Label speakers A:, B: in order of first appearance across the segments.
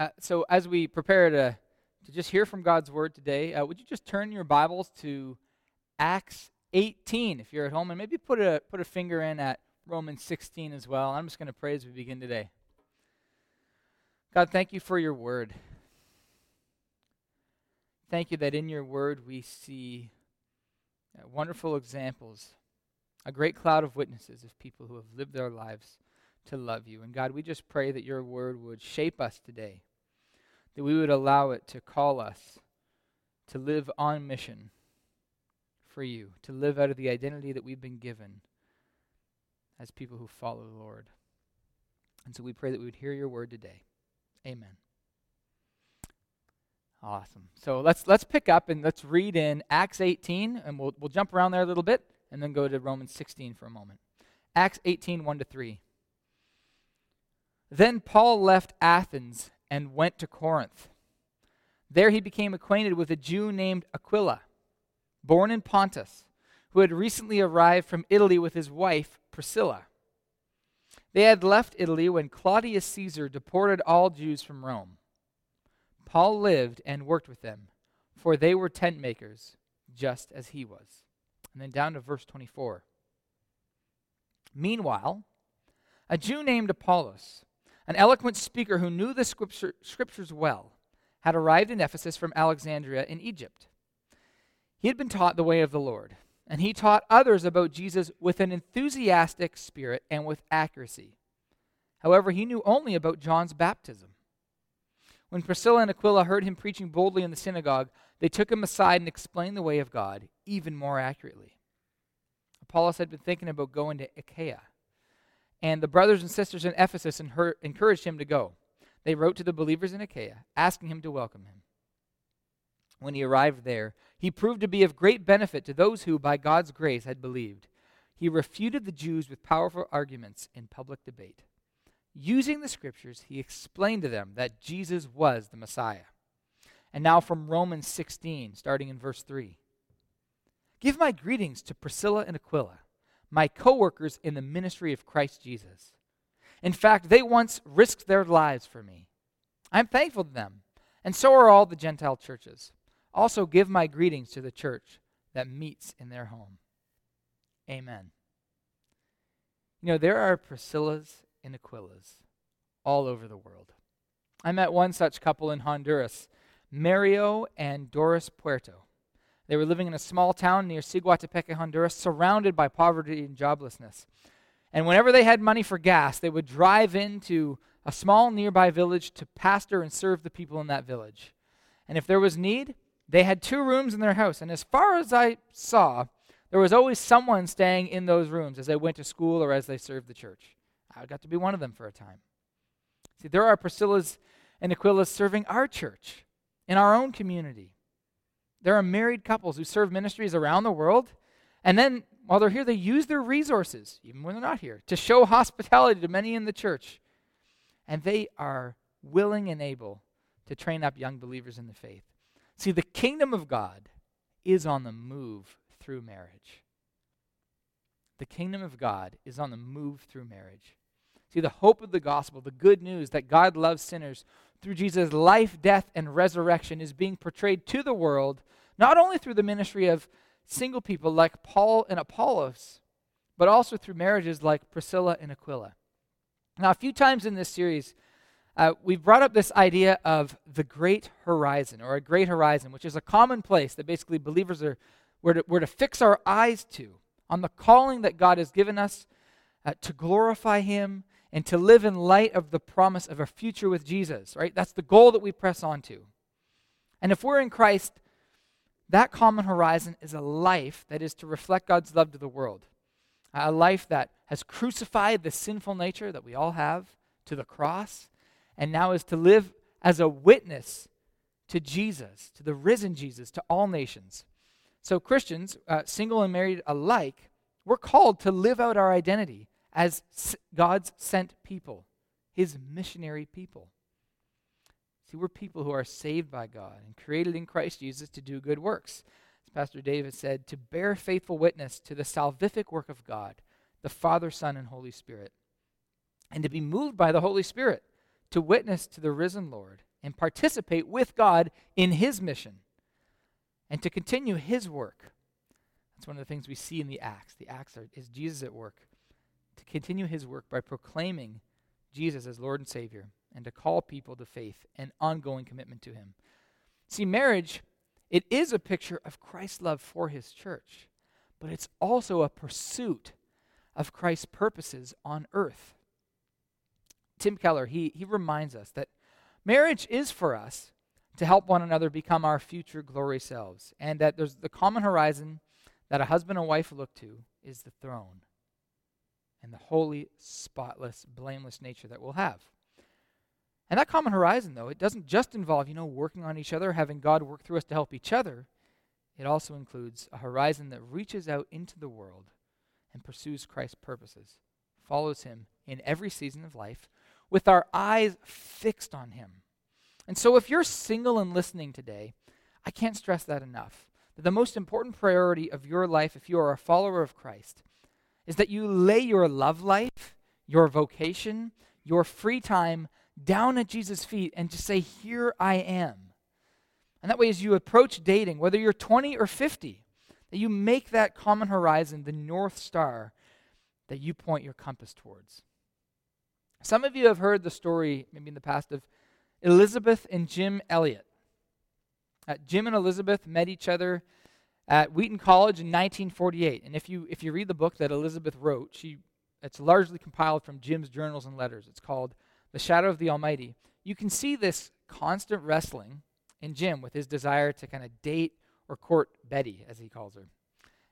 A: Uh, so, as we prepare to, to just hear from God's word today, uh, would you just turn your Bibles to Acts 18 if you're at home, and maybe put a, put a finger in at Romans 16 as well. I'm just going to pray as we begin today. God, thank you for your word. Thank you that in your word we see uh, wonderful examples, a great cloud of witnesses of people who have lived their lives to love you. And God, we just pray that your word would shape us today that we would allow it to call us to live on mission for you, to live out of the identity that we've been given as people who follow the Lord. And so we pray that we would hear your word today. Amen. Awesome. So let's let's pick up and let's read in Acts 18, and we'll we'll jump around there a little bit, and then go to Romans 16 for a moment. Acts 18, 1 to 3. Then Paul left Athens and went to Corinth. There he became acquainted with a Jew named Aquila, born in Pontus, who had recently arrived from Italy with his wife, Priscilla. They had left Italy when Claudius Caesar deported all Jews from Rome. Paul lived and worked with them, for they were tent makers, just as he was. And then down to verse 24. Meanwhile, a Jew named Apollos, an eloquent speaker who knew the scripture, scriptures well, had arrived in Ephesus from Alexandria in Egypt. He had been taught the way of the Lord, and he taught others about Jesus with an enthusiastic spirit and with accuracy. However, he knew only about John's baptism. When Priscilla and Aquila heard him preaching boldly in the synagogue, they took him aside and explained the way of God even more accurately. Apollos had been thinking about going to Achaia and the brothers and sisters in Ephesus encouraged him to go. They wrote to the believers in Achaia, asking him to welcome him. When he arrived there, he proved to be of great benefit to those who, by God's grace, had believed. He refuted the Jews with powerful arguments in public debate. Using the scriptures, he explained to them that Jesus was the Messiah. And now from Romans 16, starting in verse 3. Give my greetings to Priscilla and Aquila my co workers in the ministry of Christ Jesus. In fact, they once risked their lives for me. I'm thankful to them, and so are all the Gentile churches. Also, give my greetings to the church that meets in their home. Amen. You know, there are Priscillas and Aquilas all over the world. I met one such couple in Honduras, Mario and Doris Puerto. They were living in a small town near Siguatepeque, Honduras, surrounded by poverty and joblessness. And whenever they had money for gas, they would drive into a small nearby village to pastor and serve the people in that village. And if there was need, they had two rooms in their house. And as far as I saw, there was always someone staying in those rooms as they went to school or as they served the church. I got to be one of them for a time. See, there are Priscillas and Aquilas serving our church in our own community. There are married couples who serve ministries around the world, and then while they're here, they use their resources, even when they're not here, to show hospitality to many in the church. And they are willing and able to train up young believers in the faith. See, the kingdom of God is on the move through marriage. The kingdom of God is on the move through marriage. See, the hope of the gospel, the good news that God loves sinners through Jesus' life, death, and resurrection is being portrayed to the world, not only through the ministry of single people like Paul and Apollos, but also through marriages like Priscilla and Aquila. Now, a few times in this series, uh, we've brought up this idea of the great horizon, or a great horizon, which is a common place that basically believers are we're to, we're to fix our eyes to on the calling that God has given us uh, to glorify Him and to live in light of the promise of a future with Jesus, right? That's the goal that we press on to. And if we're in Christ, that common horizon is a life that is to reflect God's love to the world. A life that has crucified the sinful nature that we all have to the cross, and now is to live as a witness to Jesus, to the risen Jesus, to all nations. So, Christians, uh, single and married alike, we're called to live out our identity as God's sent people, his missionary people. See, we're people who are saved by God and created in Christ Jesus to do good works. As Pastor David said, to bear faithful witness to the salvific work of God, the Father, Son, and Holy Spirit, and to be moved by the Holy Spirit to witness to the risen Lord and participate with God in His mission and to continue His work. That's one of the things we see in the Acts. The Acts are, is Jesus at work to continue His work by proclaiming Jesus as Lord and Savior and to call people to faith and ongoing commitment to Him. See, marriage, it is a picture of Christ's love for His church, but it's also a pursuit of Christ's purposes on earth. Tim Keller, he, he reminds us that marriage is for us to help one another become our future glory selves, and that there's the common horizon that a husband and wife look to is the throne and the holy, spotless, blameless nature that we'll have. And that common horizon, though, it doesn't just involve, you know, working on each other, having God work through us to help each other. It also includes a horizon that reaches out into the world and pursues Christ's purposes, follows him in every season of life, with our eyes fixed on him. And so, if you're single and listening today, I can't stress that enough. That the most important priority of your life, if you are a follower of Christ, is that you lay your love life, your vocation, your free time down at Jesus' feet and just say, Here I am. And that way, as you approach dating, whether you're 20 or 50, that you make that common horizon the North Star that you point your compass towards. Some of you have heard the story, maybe in the past, of Elisabeth and Jim Elliot. Uh, Jim and Elisabeth met each other at Wheaton College in 1948. And if you, if you read the book that Elisabeth wrote, she, it's largely compiled from Jim's journals and letters. It's called The Shadow of the Almighty. You can see this constant wrestling in Jim with his desire to kind of date or court Betty, as he calls her,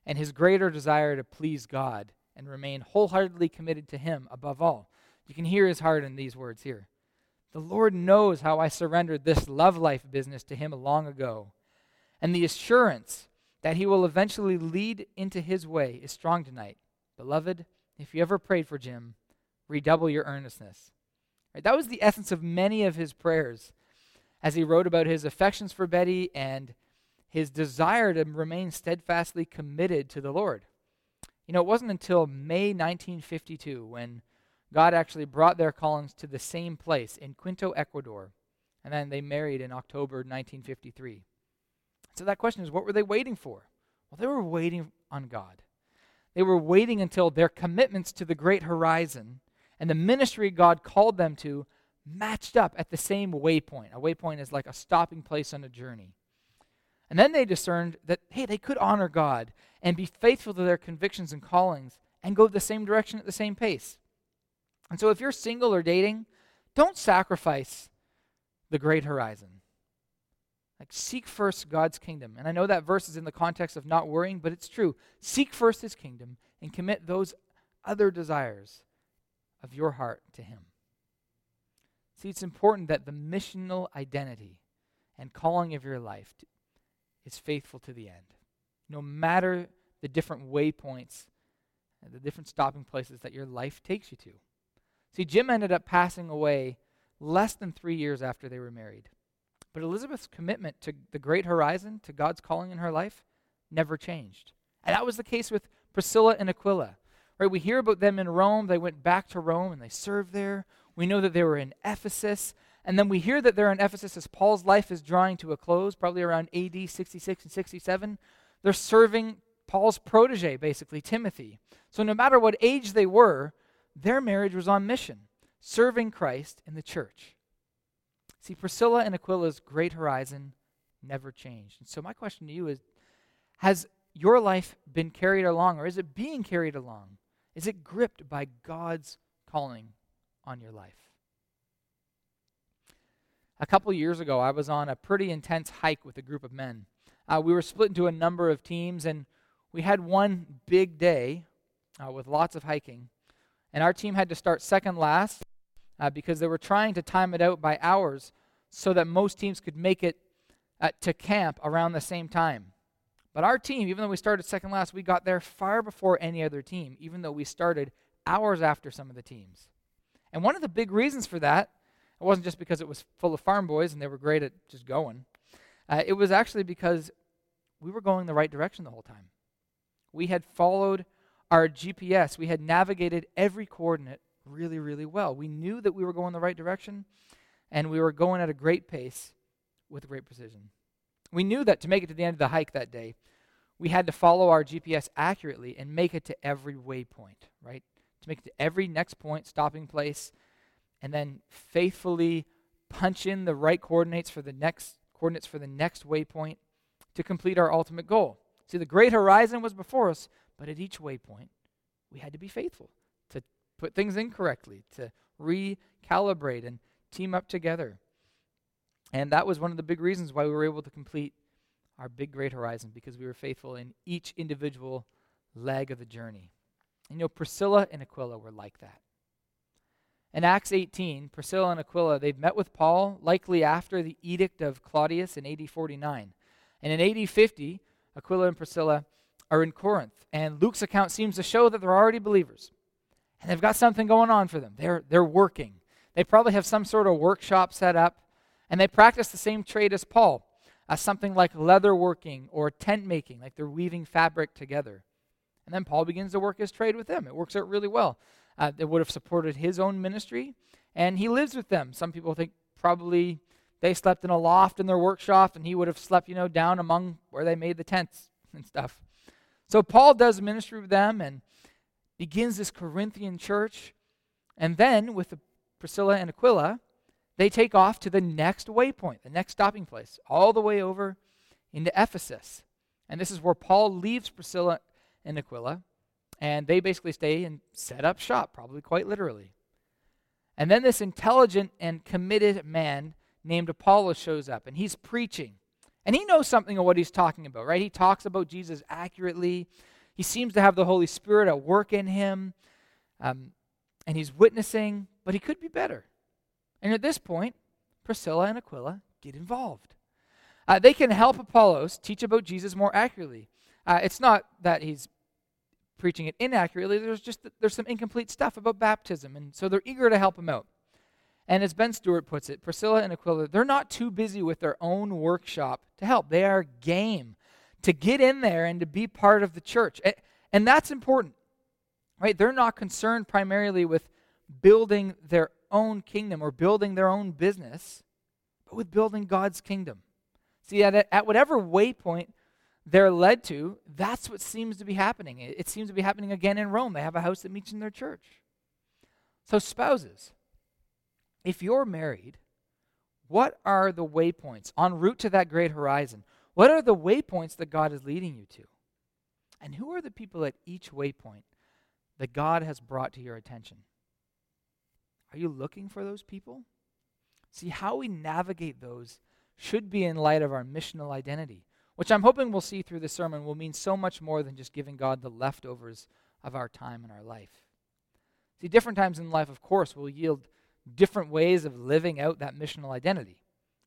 A: and his greater desire to please God and remain wholeheartedly committed to Him above all. You can hear his heart in these words here. The Lord knows how I surrendered this love life business to Him long ago. And the assurance that He will eventually lead into His way is strong tonight. Beloved, if you ever prayed for Jim, redouble your earnestness. Right, that was the essence of many of his prayers as he wrote about his affections for Betty and his desire to remain steadfastly committed to the Lord. You know, it wasn't until May 1952 when God actually brought their callings to the same place in Quito, Ecuador. And then they married in October 1953. So that question is what were they waiting for? Well, they were waiting on God. They were waiting until their commitments to the great horizon and the ministry God called them to matched up at the same waypoint. A waypoint is like a stopping place on a journey. And then they discerned that, hey, they could honor God and be faithful to their convictions and callings and go the same direction at the same pace. And so if you're single or dating, don't sacrifice the great horizon. Like, seek first God's kingdom. And I know that verse is in the context of not worrying, but it's true. Seek first his kingdom and commit those other desires of your heart to him. See, it's important that the missional identity and calling of your life is faithful to the end. No matter the different waypoints, uh, the different stopping places that your life takes you to. See, Jim ended up passing away less than three years after they were married. But Elisabeth's commitment to the great horizon, to God's calling in her life, never changed. And that was the case with Priscilla and Aquila. Right? We hear about them in Rome. They went back to Rome and they served there. We know that they were in Ephesus. And then we hear that they're in Ephesus as Paul's life is drawing to a close, probably around AD 66 and 67. They're serving Paul's protege, basically, Timothy. So no matter what age they were, their marriage was on mission, serving Christ in the church. See, Priscilla and Aquila's great horizon never changed. And so, my question to you is Has your life been carried along, or is it being carried along? Is it gripped by God's calling on your life? A couple years ago, I was on a pretty intense hike with a group of men. Uh, we were split into a number of teams, and we had one big day uh, with lots of hiking. And our team had to start second last uh, because they were trying to time it out by hours so that most teams could make it uh, to camp around the same time. But our team, even though we started second last, we got there far before any other team, even though we started hours after some of the teams. And one of the big reasons for that, it wasn't just because it was full of farm boys and they were great at just going. Uh, it was actually because we were going the right direction the whole time. We had followed our GPS, we had navigated every coordinate really, really well. We knew that we were going the right direction. and we were going at a great pace with great precision. We knew that to make it to the end of the hike that day, we had to follow our GPS accurately and make it to every waypoint, right? To make it to every next point, stopping place, and then faithfully punch in the right coordinates for the next coordinates for the next waypoint to complete our ultimate goal. See, the great horizon was before us, but at each waypoint, we had to be faithful put things in correctly, to recalibrate and team up together. And that was one of the big reasons why we were able to complete our big great horizon because we were faithful in each individual leg of the journey. And you know, Priscilla and Aquila were like that. In Acts 18, Priscilla and Aquila, they've met with Paul, likely after the edict of Claudius in AD 49. And in AD 50, Aquila and Priscilla are in Corinth. And Luke's account seems to show that they're already believers. And they've got something going on for them. They're, they're working. They probably have some sort of workshop set up. And they practice the same trade as Paul, uh, something like leather working or tent making, like they're weaving fabric together. And then Paul begins to work his trade with them. It works out really well uh, that would have supported his own ministry. And he lives with them. Some people think probably they slept in a loft in their workshop, and he would have slept, you know, down among where they made the tents and stuff. So Paul does ministry with them and begins this Corinthian church. And then with Priscilla and Aquila, they take off to the next waypoint, the next stopping place, all the way over into Ephesus. And this is where Paul leaves Priscilla and Aquila and they basically stay and set up shop, probably quite literally. And then this intelligent and committed man named Apollos shows up, and he's preaching. And he knows something of what he's talking about, right? He talks about Jesus accurately. He seems to have the Holy Spirit at work in him, um, and he's witnessing, but he could be better. And at this point, Priscilla and Aquila get involved. Uh, they can help Apollos teach about Jesus more accurately. Uh, it's not that he's preaching it inaccurately. There's just there's some incomplete stuff about baptism, and so they're eager to help him out. And as Ben Stuart puts it, Priscilla and Aquila, they're not too busy with their own workshop to help. They are game to get in there and to be part of the church. And that's important, right? They're not concerned primarily with building their own kingdom or building their own business, but with building God's kingdom. See, at, at whatever waypoint they're led to, that's what seems to be happening. It, it seems to be happening again in Rome. They have a house that meets in their church. So, spouses, if you're married, what are the waypoints en route to that great horizon? What are the waypoints that God is leading you to? And who are the people at each waypoint that God has brought to your attention? Are you looking for those people? See, how we navigate those should be in light of our missional identity which I'm hoping we'll see through this sermon will mean so much more than just giving God the leftovers of our time and our life. See, different times in life, of course, will yield different ways of living out that missional identity.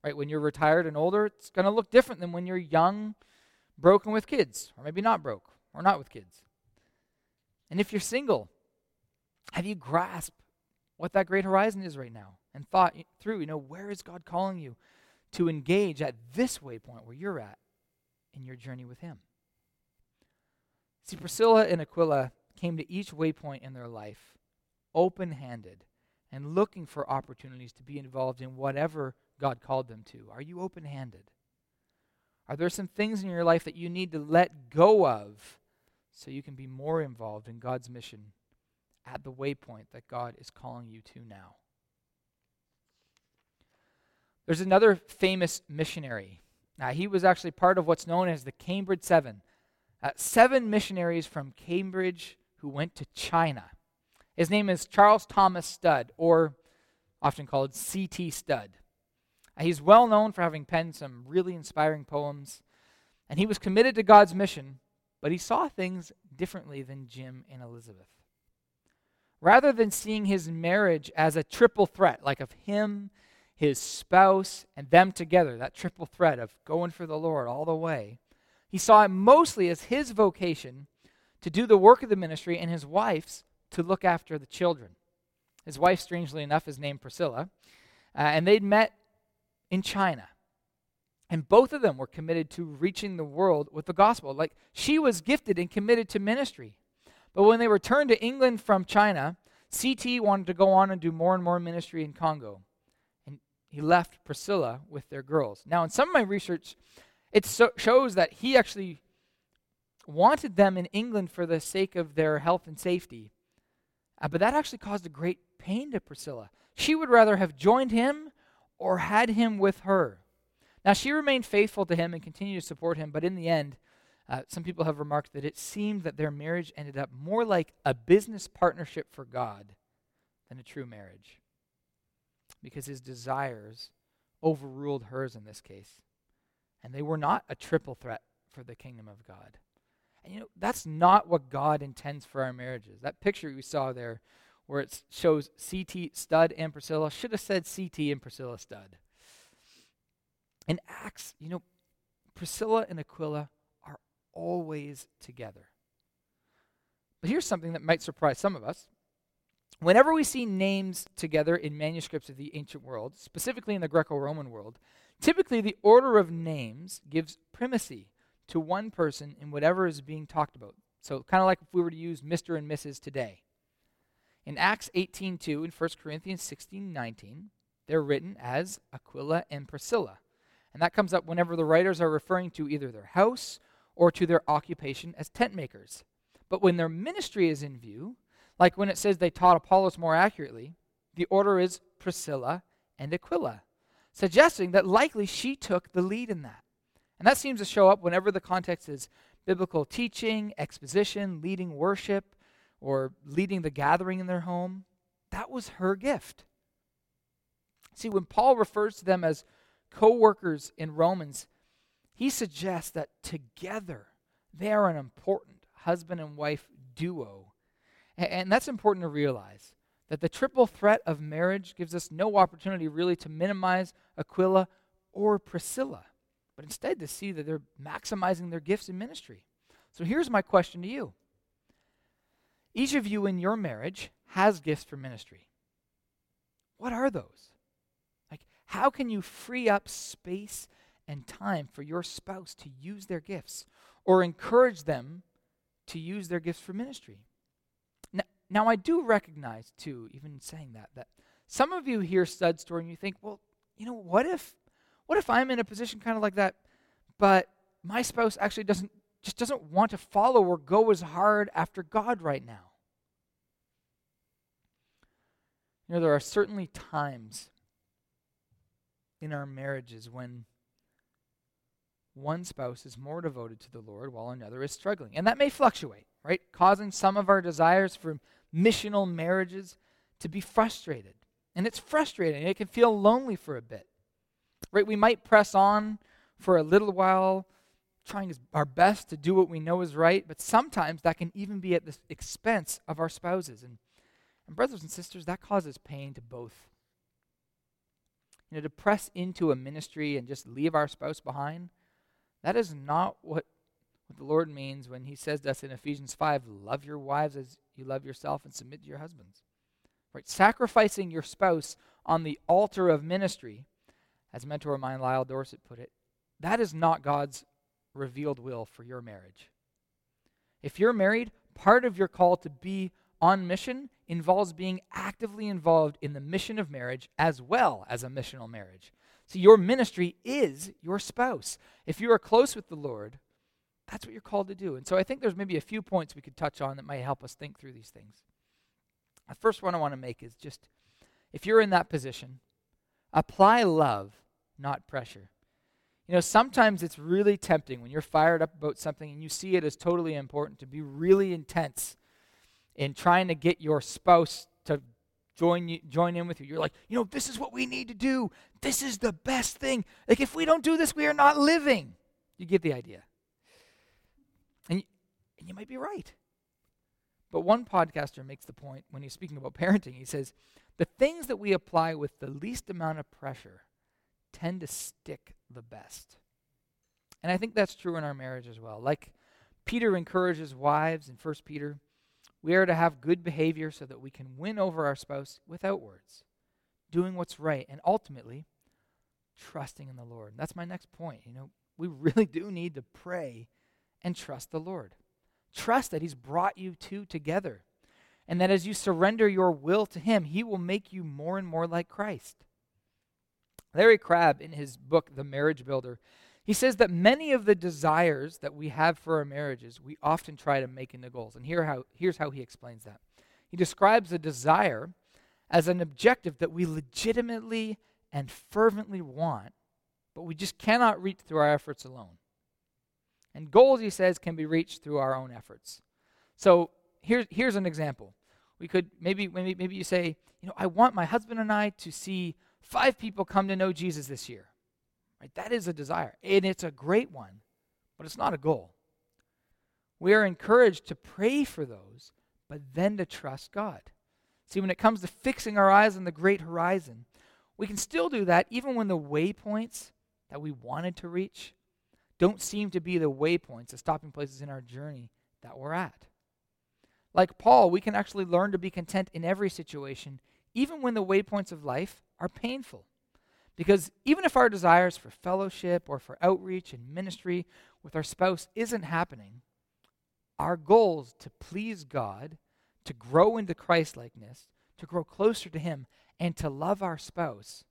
A: Right? When you're retired and older, it's going to look different than when you're young, broken with kids, or maybe not broke, or not with kids. And if you're single, have you grasped what that great horizon is right now and thought through, you know, where is God calling you to engage at this waypoint where you're at? in your journey with Him. See, Priscilla and Aquila came to each waypoint in their life open handed and looking for opportunities to be involved in whatever God called them to. Are you open handed? Are there some things in your life that you need to let go of so you can be more involved in God's mission at the waypoint that God is calling you to now? There's another famous missionary now, he was actually part of what's known as the Cambridge Seven. Uh, seven missionaries from Cambridge who went to China. His name is Charles Thomas Studd, or often called C.T. Studd. He's well known for having penned some really inspiring poems, and he was committed to God's mission, but he saw things differently than Jim and Elisabeth. Rather than seeing his marriage as a triple threat, like of him his spouse, and them together, that triple threat of going for the Lord all the way, he saw it mostly as his vocation to do the work of the ministry and his wife's to look after the children. His wife, strangely enough, is named Priscilla, uh, and they'd met in China. And both of them were committed to reaching the world with the gospel. Like she was gifted and committed to ministry. But when they returned to England from China, CT wanted to go on and do more and more ministry in Congo. And he left Priscilla with their girls. Now, in some of my research, it so shows that he actually wanted them in England for the sake of their health and safety. Uh, but that actually caused a great pain to Priscilla. She would rather have joined him or had him with her. Now, she remained faithful to him and continued to support him, but in the end, uh, some people have remarked that it seemed that their marriage ended up more like a business partnership for God than a true marriage because his desires overruled hers in this case. And they were not a triple threat for the kingdom of God. And you know, that's not what God intends for our marriages. That picture we saw there, where it shows CT Studd and Priscilla, should have said CT and Priscilla Studd. In Acts, you know, Priscilla and Aquila are always together. But here's something that might surprise some of us. Whenever we see names together in manuscripts of the ancient world, specifically in the Greco Roman world, typically the order of names gives primacy to one person in whatever is being talked about. So, kind of like if we were to use Mr. and Mrs. today. In Acts 18:2 and 1 Corinthians 16:19, they're written as Aquila and Priscilla. And that comes up whenever the writers are referring to either their house or to their occupation as tent makers. But when their ministry is in view, like when it says they taught Apollos more accurately, the order is Priscilla and Aquila, suggesting that likely she took the lead in that. And that seems to show up whenever the context is biblical teaching, exposition, leading worship, or leading the gathering in their home. That was her gift. See, when Paul refers to them as co workers in Romans, he suggests that together they are an important husband and wife duo and that's important to realize that the triple threat of marriage gives us no opportunity really to minimize Aquila or Priscilla, but instead to see that they're maximizing their gifts in ministry. So here's my question to you Each of you in your marriage has gifts for ministry. What are those? Like, how can you free up space and time for your spouse to use their gifts or encourage them to use their gifts for ministry? Now, now I do recognize, too, even saying that, that some of you hear Studd's story and you think, well, you know, what if, what if I'm in a position kind of like that, but my spouse actually doesn't, just doesn't want to follow or go as hard after God right now? You know, there are certainly times in our marriages when one spouse is more devoted to the Lord while another is struggling. And that may fluctuate, right? Causing some of our desires for missional marriages to be frustrated. And it's frustrating. It can feel lonely for a bit. Right? We might press on for a little while, trying our best to do what we know is right, but sometimes that can even be at the expense of our spouses. And, and brothers and sisters, that causes pain to both. You know, to press into a ministry and just leave our spouse behind, that is not what what the Lord means when he says to us in Ephesians 5 love your wives as you love yourself and submit to your husbands. Right? Sacrificing your spouse on the altar of ministry, as mentor of mine Lyle Dorsett put it, that is not God's revealed will for your marriage. If you're married, part of your call to be on mission involves being actively involved in the mission of marriage as well as a missional marriage. So your ministry is your spouse. If you are close with the Lord, that's what you're called to do. And so I think there's maybe a few points we could touch on that might help us think through these things. The first one I want to make is just if you're in that position, apply love, not pressure. You know, sometimes it's really tempting when you're fired up about something and you see it as totally important to be really intense in trying to get your spouse to join you, join in with you. You're like, you know, this is what we need to do. This is the best thing. Like if we don't do this, we are not living. You get the idea. And, and you might be right. But one podcaster makes the point when he's speaking about parenting. He says, the things that we apply with the least amount of pressure tend to stick the best. And I think that's true in our marriage as well. Like Peter encourages wives in 1 Peter, we are to have good behavior so that we can win over our spouse without words, doing what's right, and ultimately trusting in the Lord. That's my next point. You know, we really do need to pray and trust the Lord. Trust that He's brought you two together, and that as you surrender your will to Him, He will make you more and more like Christ. Larry Crabb, in his book, The Marriage Builder, he says that many of the desires that we have for our marriages, we often try to make into goals. And here how, here's how he explains that. He describes a desire as an objective that we legitimately and fervently want, but we just cannot reach through our efforts alone. And goals, he says, can be reached through our own efforts. So here's, here's an example. We could maybe, maybe, maybe you say, you know, I want my husband and I to see five people come to know Jesus this year. Right? That is a desire, and it's a great one, but it's not a goal. We are encouraged to pray for those, but then to trust God. See, when it comes to fixing our eyes on the great horizon, we can still do that even when the waypoints that we wanted to reach don't seem to be the waypoints, the stopping places in our journey that we're at. Like Paul, we can actually learn to be content in every situation, even when the waypoints of life are painful. Because even if our desires for fellowship or for outreach and ministry with our spouse isn't happening, our goals to please God, to grow into Christlikeness, to grow closer to Him, and to love our spouse,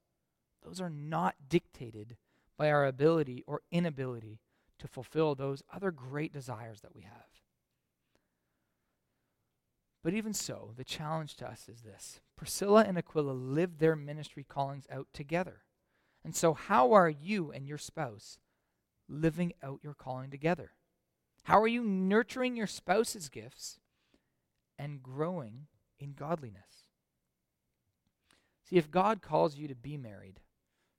A: those are not dictated by our ability or inability to fulfill those other great desires that we have. But even so, the challenge to us is this Priscilla and Aquila lived their ministry callings out together. And so, how are you and your spouse living out your calling together? How are you nurturing your spouse's gifts and growing in godliness? See, if God calls you to be married,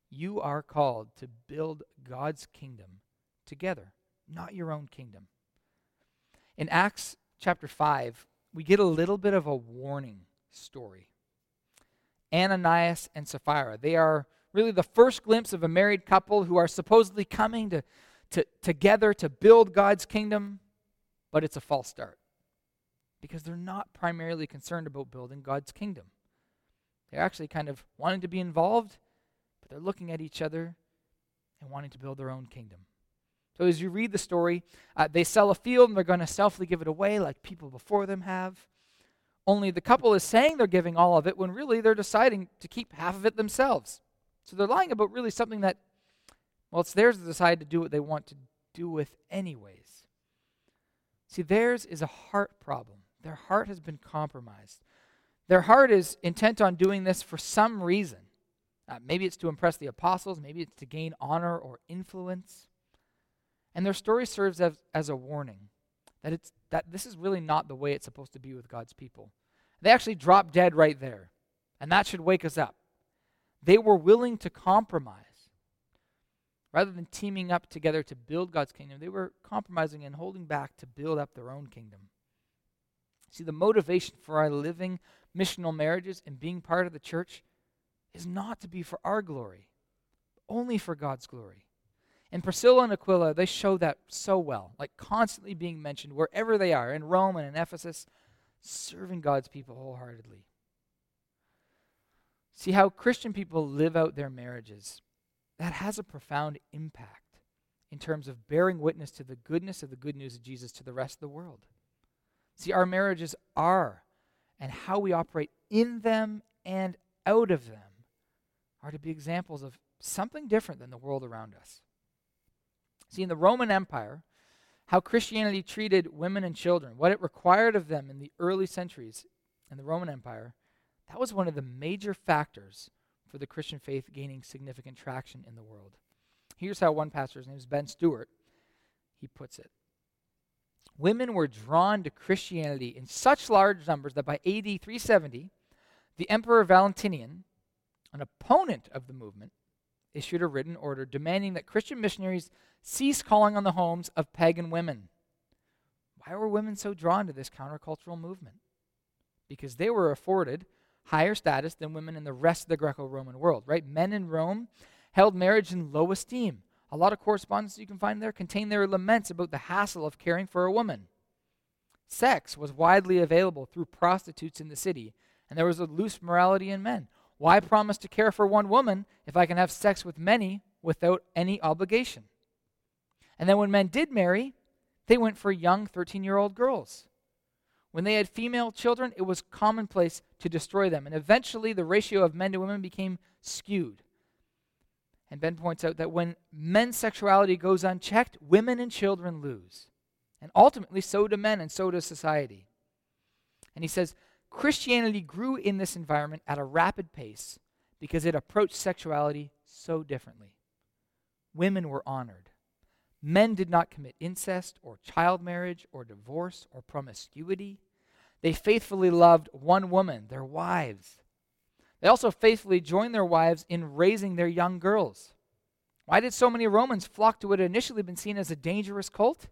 A: you are called to build God's kingdom together, not your own kingdom. In Acts chapter 5, we get a little bit of a warning story. Ananias and Sapphira, they are really the first glimpse of a married couple who are supposedly coming to, to, together to build God's kingdom, but it's a false start because they're not primarily concerned about building God's kingdom. They're actually kind of wanting to be involved, but they're looking at each other and wanting to build their own kingdom. So as you read the story, uh, they sell a field and they're going to selfly give it away like people before them have. Only the couple is saying they're giving all of it when really they're deciding to keep half of it themselves. So they're lying about really something that, well, it's theirs to decide to do what they want to do with, anyways. See, theirs is a heart problem. Their heart has been compromised. Their heart is intent on doing this for some reason. Uh, maybe it's to impress the apostles, maybe it's to gain honor or influence. And their story serves as, as a warning that, it's, that this is really not the way it's supposed to be with God's people. They actually drop dead right there. And that should wake us up. They were willing to compromise. Rather than teaming up together to build God's kingdom, they were compromising and holding back to build up their own kingdom. See, the motivation for our living missional marriages and being part of the church is not to be for our glory, only for God's glory. And Priscilla and Aquila, they show that so well, like constantly being mentioned wherever they are, in Rome and in Ephesus, serving God's people wholeheartedly. See how Christian people live out their marriages. That has a profound impact in terms of bearing witness to the goodness of the good news of Jesus to the rest of the world. See, our marriages are, and how we operate in them and out of them are to be examples of something different than the world around us. See, in the Roman Empire, how Christianity treated women and children, what it required of them in the early centuries in the Roman Empire, that was one of the major factors for the Christian faith gaining significant traction in the world. Here's how one pastor, his name is Ben Stuart, he puts it. Women were drawn to Christianity in such large numbers that by AD 370, the Emperor Valentinian, an opponent of the movement, issued a written order demanding that Christian missionaries cease calling on the homes of pagan women. Why were women so drawn to this countercultural movement? Because they were afforded higher status than women in the rest of the Greco Roman world, right? Men in Rome held marriage in low esteem. A lot of correspondence you can find there contain their laments about the hassle of caring for a woman. Sex was widely available through prostitutes in the city, and there was a loose morality in men. Why promise to care for one woman if I can have sex with many without any obligation? And then when men did marry, they went for young 13 year old girls. When they had female children, it was commonplace to destroy them. And eventually, the ratio of men to women became skewed. And Ben points out that when men's sexuality goes unchecked, women and children lose. And ultimately, so do men and so does society. And he says Christianity grew in this environment at a rapid pace because it approached sexuality so differently. Women were honored. Men did not commit incest or child marriage or divorce or promiscuity. They faithfully loved one woman, their wives. They also faithfully joined their wives in raising their young girls. Why did so many Romans flock to what had initially been seen as a dangerous cult?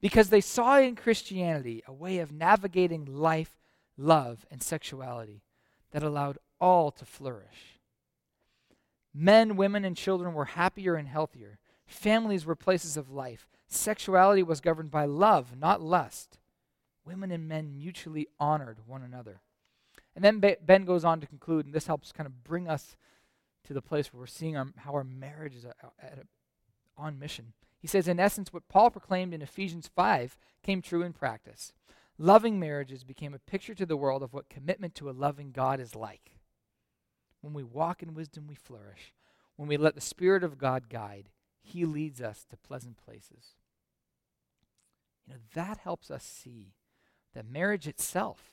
A: Because they saw in Christianity a way of navigating life, love, and sexuality that allowed all to flourish. Men, women, and children were happier and healthier. Families were places of life. Sexuality was governed by love, not lust. Women and men mutually honored one another. And then Ben goes on to conclude, and this helps kind of bring us to the place where we're seeing our, how our marriage is a, a, on mission. He says, in essence, what Paul proclaimed in Ephesians 5 came true in practice. Loving marriages became a picture to the world of what commitment to a loving God is like. When we walk in wisdom, we flourish. When we let the Spirit of God guide, He leads us to pleasant places. You know, that helps us see that marriage itself,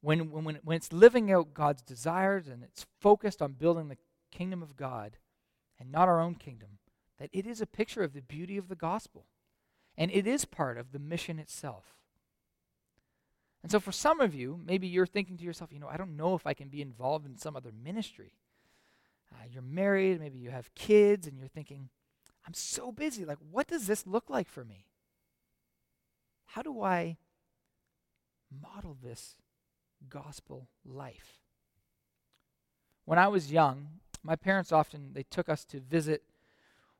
A: when, when, when it's living out God's desires and it's focused on building the kingdom of God and not our own kingdom, that it is a picture of the beauty of the gospel. And it is part of the mission itself. And so, for some of you, maybe you're thinking to yourself, you know, I don't know if I can be involved in some other ministry. Uh, you're married, maybe you have kids, and you're thinking, I'm so busy. Like, what does this look like for me? How do I model this gospel life? When I was young, my parents often they took us to visit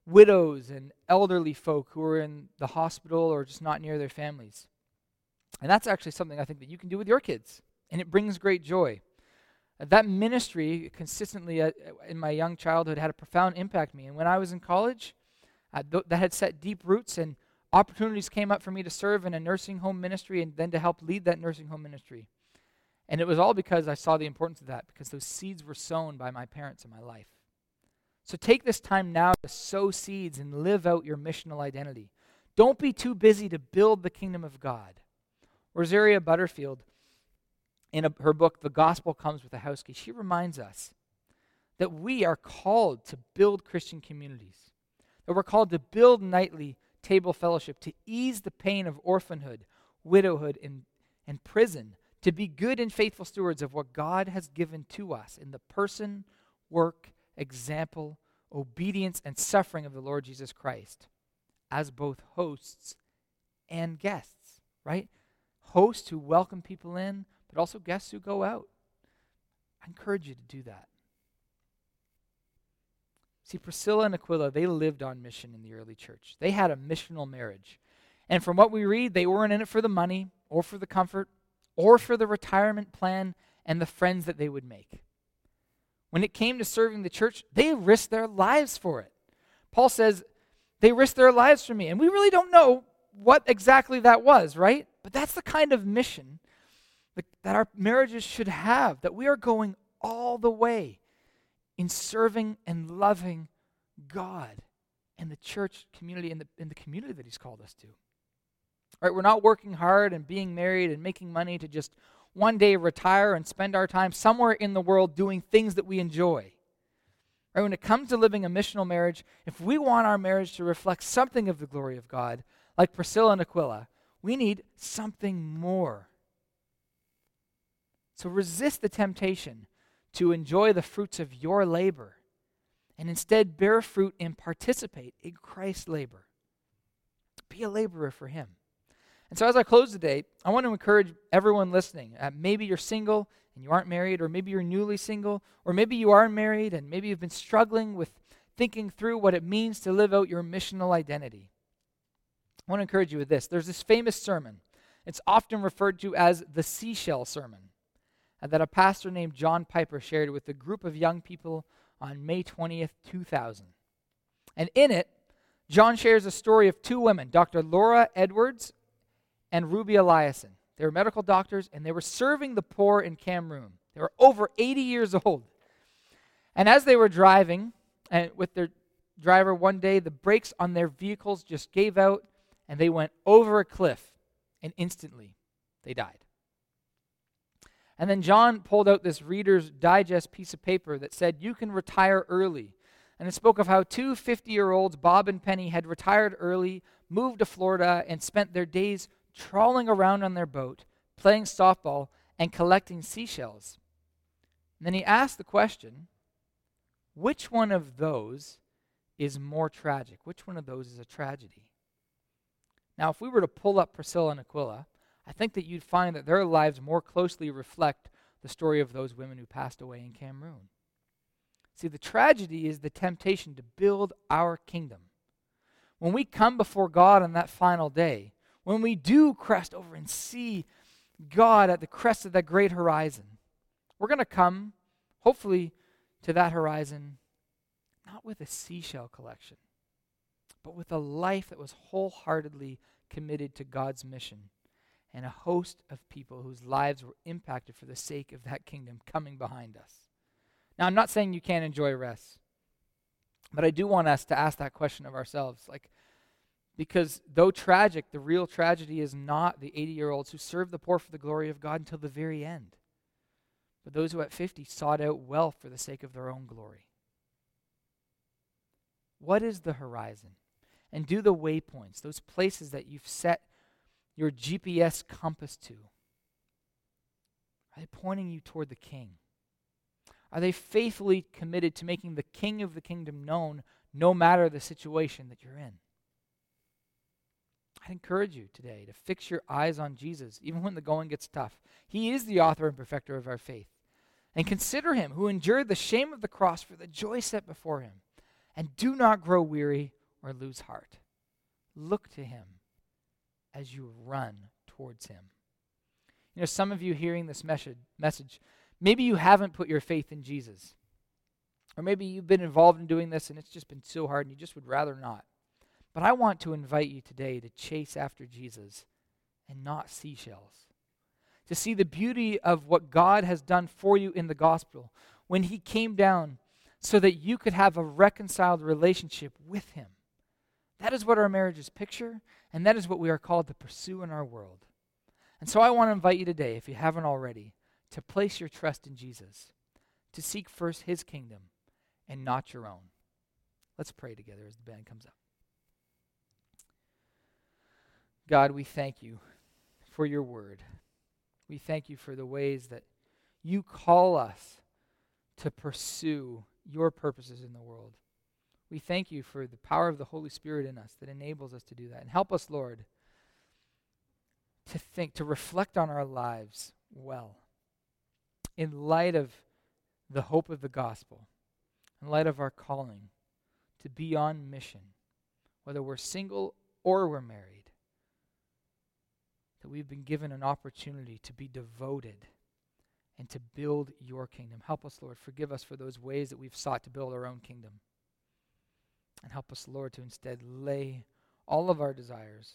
A: widows and elderly folk who were in the hospital or just not near their families. And that's actually something I think that you can do with your kids, and it brings great joy. Uh, that ministry consistently uh, in my young childhood had a profound impact on me. And when I was in college, uh, th- that had set deep roots, and opportunities came up for me to serve in a nursing home ministry and then to help lead that nursing home ministry. And it was all because I saw the importance of that, because those seeds were sown by my parents in my life. So take this time now to sow seeds and live out your missional identity. Don't be too busy to build the kingdom of God. Rosaria Butterfield, in a, her book, The Gospel Comes with a House Key, she reminds us that we are called to build Christian communities, that we're called to build nightly table fellowship, to ease the pain of orphanhood, widowhood, and, and prison, to be good and faithful stewards of what God has given to us in the person, work, example, obedience, and suffering of the Lord Jesus Christ as both hosts and guests, right? Hosts who welcome people in, but also guests who go out. I encourage you to do that. See, Priscilla and Aquila, they lived on mission in the early church. They had a missional marriage. And from what we read, they weren't in it for the money or for the comfort or for the retirement plan and the friends that they would make. When it came to serving the church, they risked their lives for it. Paul says, they risked their lives for me. And we really don't know what exactly that was, right? But that's the kind of mission that our marriages should have, that we are going all the way in serving and loving God and the church community and the, and the community that He's called us to. Right? We're not working hard and being married and making money to just one day retire and spend our time somewhere in the world doing things that we enjoy. Right? When it comes to living a missional marriage, if we want our marriage to reflect something of the glory of God, like Priscilla and Aquila, we need something more. So resist the temptation to enjoy the fruits of your labor and instead bear fruit and participate in Christ's labor. Be a laborer for Him. And so, as I close today, I want to encourage everyone listening. Uh, maybe you're single and you aren't married, or maybe you're newly single, or maybe you are married and maybe you've been struggling with thinking through what it means to live out your missional identity. I want to encourage you with this. There's this famous sermon. It's often referred to as the seashell sermon uh, that a pastor named John Piper shared with a group of young people on May 20th, 2000. And in it, John shares a story of two women, Dr. Laura Edwards and Ruby Eliason. They were medical doctors and they were serving the poor in Cameroon. They were over 80 years old. And as they were driving and with their driver one day, the brakes on their vehicles just gave out and they went over a cliff, and instantly they died. And then John pulled out this Reader's Digest piece of paper that said, You can retire early. And it spoke of how two 50 year olds, Bob and Penny, had retired early, moved to Florida, and spent their days trawling around on their boat, playing softball, and collecting seashells. And then he asked the question which one of those is more tragic? Which one of those is a tragedy? Now, if we were to pull up Priscilla and Aquila, I think that you'd find that their lives more closely reflect the story of those women who passed away in Cameroon. See, the tragedy is the temptation to build our kingdom. When we come before God on that final day, when we do crest over and see God at the crest of that great horizon, we're going to come, hopefully, to that horizon not with a seashell collection, but with a life that was wholeheartedly committed to God's mission and a host of people whose lives were impacted for the sake of that kingdom coming behind us. Now, I'm not saying you can't enjoy rest, but I do want us to ask that question of ourselves. Like, because though tragic, the real tragedy is not the 80 year olds who served the poor for the glory of God until the very end, but those who at 50 sought out wealth for the sake of their own glory. What is the horizon? And do the waypoints, those places that you've set your GPS compass to, are they pointing you toward the King? Are they faithfully committed to making the King of the kingdom known no matter the situation that you're in? I'd encourage you today to fix your eyes on Jesus, even when the going gets tough. He is the author and perfecter of our faith. And consider him who endured the shame of the cross for the joy set before him. And do not grow weary or lose heart. Look to him as you run towards him. You know, some of you hearing this message, message, maybe you haven't put your faith in Jesus. Or maybe you've been involved in doing this and it's just been so hard and you just would rather not. But I want to invite you today to chase after Jesus and not seashells. To see the beauty of what God has done for you in the gospel when he came down so that you could have a reconciled relationship with Him. That is what our marriages picture, and that is what we are called to pursue in our world. And so I want to invite you today, if you haven't already, to place your trust in Jesus, to seek first His kingdom and not your own. Let's pray together as the band comes up. God, we thank you for your word. We thank you for the ways that you call us to pursue your purposes in the world. We thank you for the power of the Holy Spirit in us that enables us to do that. And help us, Lord, to think, to reflect on our lives well in light of the hope of the gospel, in light of our calling to be on mission, whether we're single or we're married, that we've been given an opportunity to be devoted and to build your kingdom. Help us, Lord. Forgive us for those ways that we've sought to build our own kingdom. And help us, Lord, to instead lay all of our desires,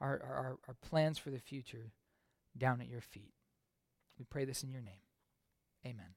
A: our, our, our plans for the future, down at your feet. We pray this in your name. Amen.